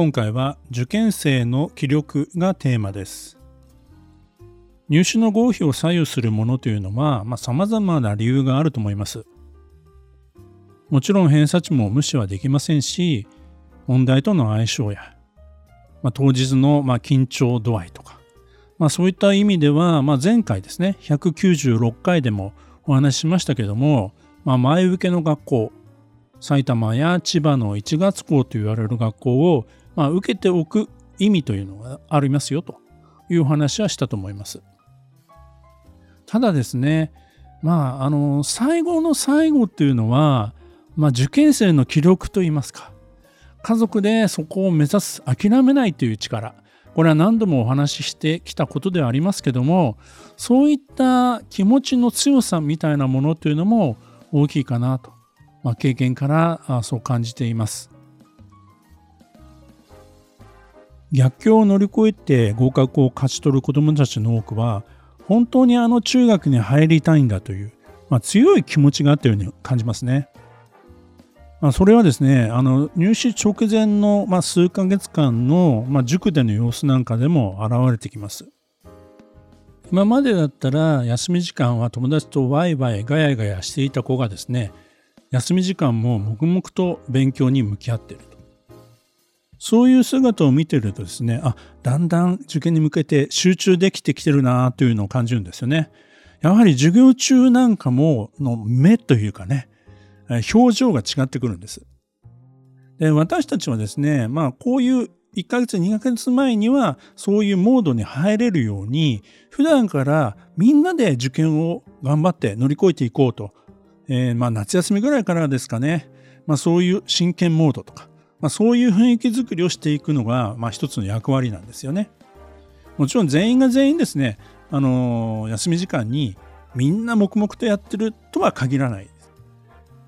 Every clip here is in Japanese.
今回は受験生の気力がテーマです。入試の合否を左右するものというのはさまざ、まな理由があると思います。もちろん偏差値も無視はできませんし問題との相性や、まあ、当日のま緊張度合いとか、まあ、そういった意味では、まあ、前回ですね196回でもお話ししましたけども、まあ、前受けの学校埼玉や千葉の1月校と言われる学校を、まあ、受けておく意味というのがありますよというお話はしたと思います。ただですねまああの最後の最後っていうのはまあ、受験生の気力といいますか家族でそこを目指す諦めないという力これは何度もお話ししてきたことではありますけどもそういった気持ちの強さみたいなものというのも大きいかなと、まあ、経験からそう感じています逆境を乗り越えて合格を勝ち取る子どもたちの多くは本当にあの中学に入りたいんだという、まあ、強い気持ちがあったように感じますね。まあ、それはですねあの入試直前の、まあ、数ヶ月間の、まあ、塾での様子なんかでも現れてきます。今までだったら休み時間は友達とワイワイガヤガヤしていた子がですね休み時間も黙々と勉強に向き合っているとそういう姿を見てるとですねあだんだん受験に向けて集中できてきてるなというのを感じるんですよね。やはり授業中なんかもの目というかね表情が違ってくるんです。で私たちはですね、まあこういう1ヶ月、2ヶ月前にはそういうモードに入れるように、普段からみんなで受験を頑張って乗り越えていこうと、えー、まあ夏休みぐらいからですかね、まあそういう真剣モードとか、まあ、そういう雰囲気づくりをしていくのが、まあ一つの役割なんですよね。もちろん全員が全員ですね、あのー、休み時間にみんな黙々とやってるとは限らないです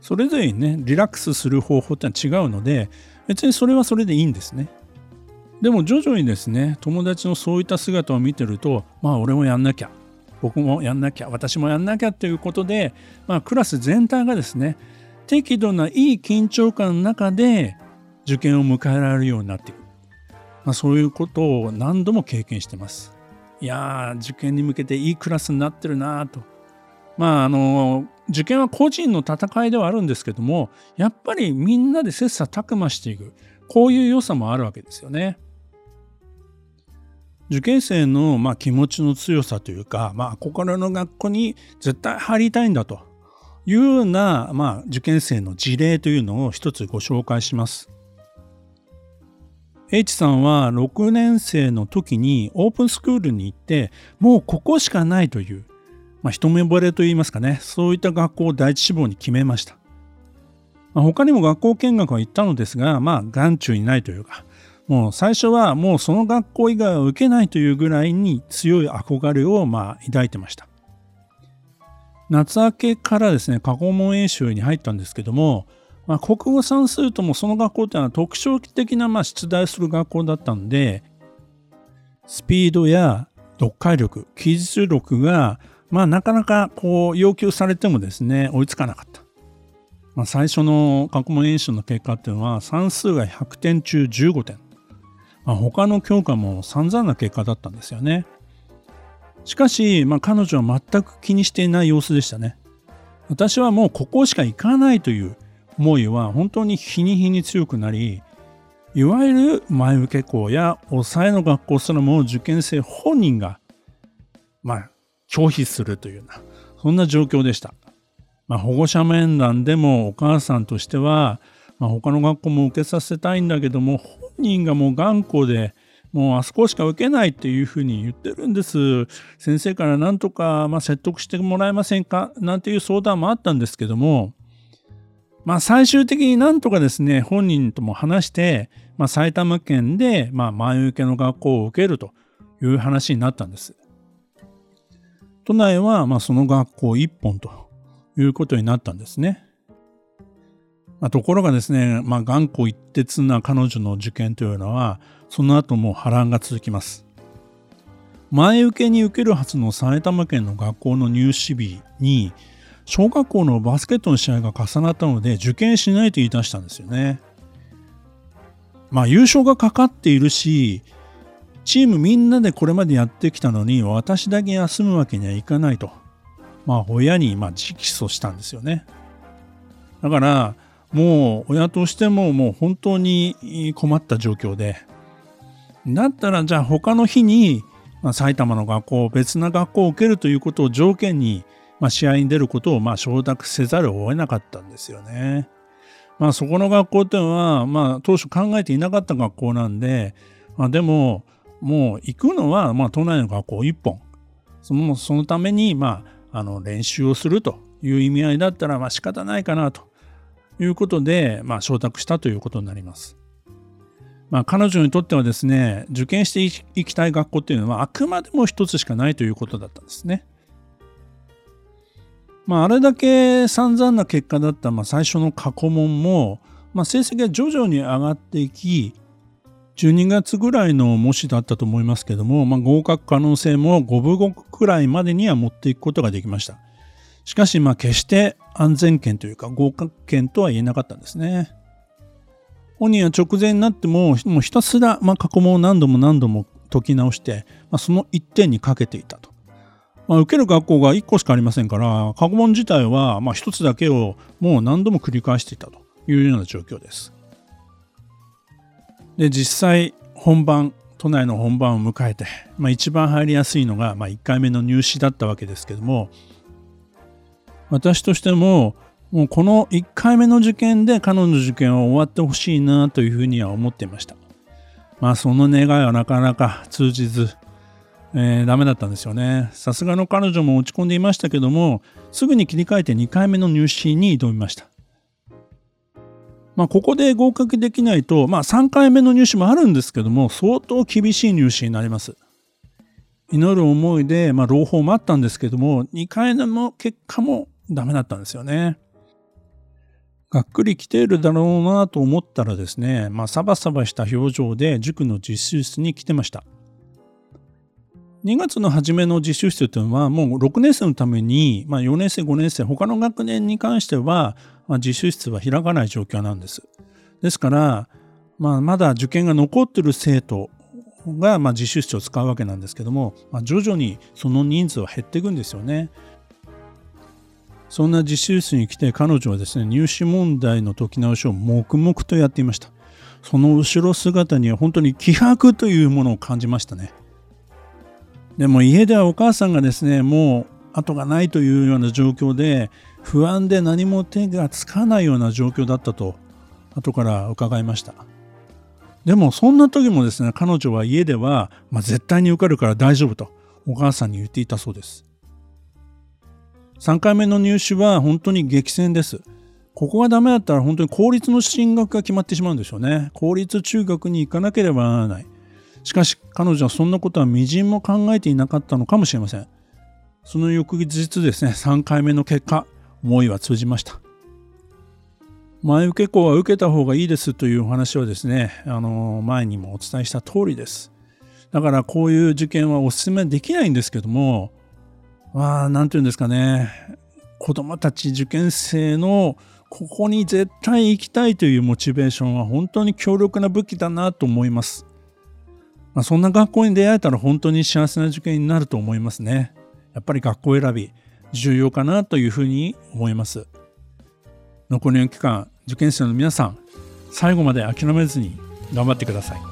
それぞれにねリラックスする方法ってのは違うので別にそれはそれでいいんですねでも徐々にですね友達のそういった姿を見てるとまあ俺もやんなきゃ僕もやんなきゃ私もやんなきゃということで、まあ、クラス全体がですね適度ないい緊張感の中で受験を迎えられるようになっていく、まあ、そういうことを何度も経験してますいやー受験に向けていいクラスになってるなとまああの受験は個人の戦いではあるんですけどもやっぱりみんなで切磋琢磨していくこういう良さもあるわけですよね。受験生のまあ気持ちの強さというか、まあ、憧れの学校に絶対入りたいんだというような、まあ、受験生の事例というのを一つご紹介します。H さんは6年生の時にオープンスクールに行ってもうここしかないというまあ、一目惚れといいますかね、そういった学校を第一志望に決めました。まあ、他にも学校見学は行ったのですが、まあ、眼中にないというか、もう最初はもうその学校以外は受けないというぐらいに強い憧れをまあ抱いてました。夏明けからですね、過去問演習に入ったんですけども、まあ、国語算数ともその学校っていうのは特徴的なまあ出題する学校だったんで、スピードや読解力、記述力がまあなかなかこう要求されてもですね追いつかなかった。まあ、最初の過去問演習の結果っていうのは算数が100点中15点。まあ、他の教科も散々な結果だったんですよね。しかし、まあ、彼女は全く気にしていない様子でしたね。私はもうここしか行かないという思いは本当に日に日に強くなり、いわゆる前受け校や抑えの学校すらも受験生本人が、まあ、拒否するというような、そんな状況でした。まあ、保護者面談でもお母さんとしては、まあ、他の学校も受けさせたいんだけども、本人がもう頑固で、もうあそこしか受けないっていうふうに言ってるんです。先生から何とか、まあ、説得してもらえませんか？なんていう相談もあったんですけども、まあ最終的になんとかですね、本人とも話して、まあ埼玉県で、まあ前受けの学校を受けるという話になったんです。都内は、まあその学校一本ということになったんですね。まあ、ところがですね、まあ頑固一徹な彼女の受験というのは、その後も波乱が続きます。前受けに受けるはずの埼玉県の学校の入試日に小学校のバスケットの試合が重なったので受験しないと言い出したんですよね。まあ優勝がかかっているしチームみんなでこれまでやってきたのに私だけ休むわけにはいかないと。まあ親にまあ直訴したんですよね。だからもう親としてももう本当に困った状況でだったらじゃあ他の日にまあ、埼玉の学校別な学校を受けるということを条件に、まあ、試合に出ることをまあ承諾せざるを得なかったんですよね。まあそこの学校っていうのは、まあ当初考えていなかった学校なんで、まあでももう行くのはまあ都内の学校一本。そのそのためにまああの練習をするという意味合いだったらまあ仕方ないかなということで、まあ承諾したということになります。まあ、彼女にとってはですね受験していきたい学校っていうのはあくまでも一つしかないということだったんですね。まあ、あれだけ散々な結果だった、まあ、最初の過去問も、まあ、成績が徐々に上がっていき12月ぐらいの模試だったと思いますけども、まあ、合格可能性も5分後くらいまでには持っていくことができました。しかし、まあ、決して安全圏というか合格圏とは言えなかったんですね。本人は直前になってももうひたすら、まあ、過去問を何度も何度も解き直して、まあ、その一点にかけていたと。まあ、受ける学校が1個しかありませんから過去問自体はま1つだけをもう何度も繰り返していたというような状況です。で実際本番都内の本番を迎えて、まあ、一番入りやすいのが、ま、1回目の入試だったわけですけども私としてももうこの1回目の受験で彼女の受験は終わってほしいなというふうには思っていました。まあその願いはなかなか通じず、えー、ダメだったんですよね。さすがの彼女も落ち込んでいましたけども、すぐに切り替えて2回目の入試に挑みました。まあここで合格できないと、まあ3回目の入試もあるんですけども、相当厳しい入試になります。祈る思いで、まあ朗報もあったんですけども、2回目の結果もダメだったんですよね。がっくり来ているだろうなと思ったらですね、まあ、サバサバした表情で塾の実習室に来てました。2月の初めの実習室というのはもう6年生のために、まあ、4年生5年生他の学年に関しては、まあ、実習室は開かない状況なんです。ですから、まあ、まだ受験が残ってる生徒が、まあ、実習室を使うわけなんですけども、まあ、徐々にその人数は減っていくんですよね。そんな実習室に来て彼女はですね入試問題の解き直しを黙々とやっていましたその後ろ姿には本当に気迫というものを感じましたねでも家ではお母さんがですねもう後がないというような状況で不安で何も手がつかないような状況だったと後から伺いましたでもそんな時もですね彼女は家では、まあ、絶対に受かるから大丈夫とお母さんに言っていたそうです3回目の入試は本当に激戦です。ここがダメだったら本当に公立の進学が決まってしまうんですよね。公立中学に行かなければならない。しかし彼女はそんなことはみじんも考えていなかったのかもしれません。その翌日ですね、3回目の結果、思いは通じました。前受け校は受けた方がいいですというお話はですね、あの前にもお伝えした通りです。だからこういう受験はお勧めできないんですけども、まあ、なんていうんですかね、子供たち受験生のここに絶対行きたいというモチベーションは本当に強力な武器だなと思います。まあ、そんな学校に出会えたら本当に幸せな受験になると思いますね。やっぱり学校選び重要かなというふうに思います。残りの期間、受験生の皆さん、最後まで諦めずに頑張ってください。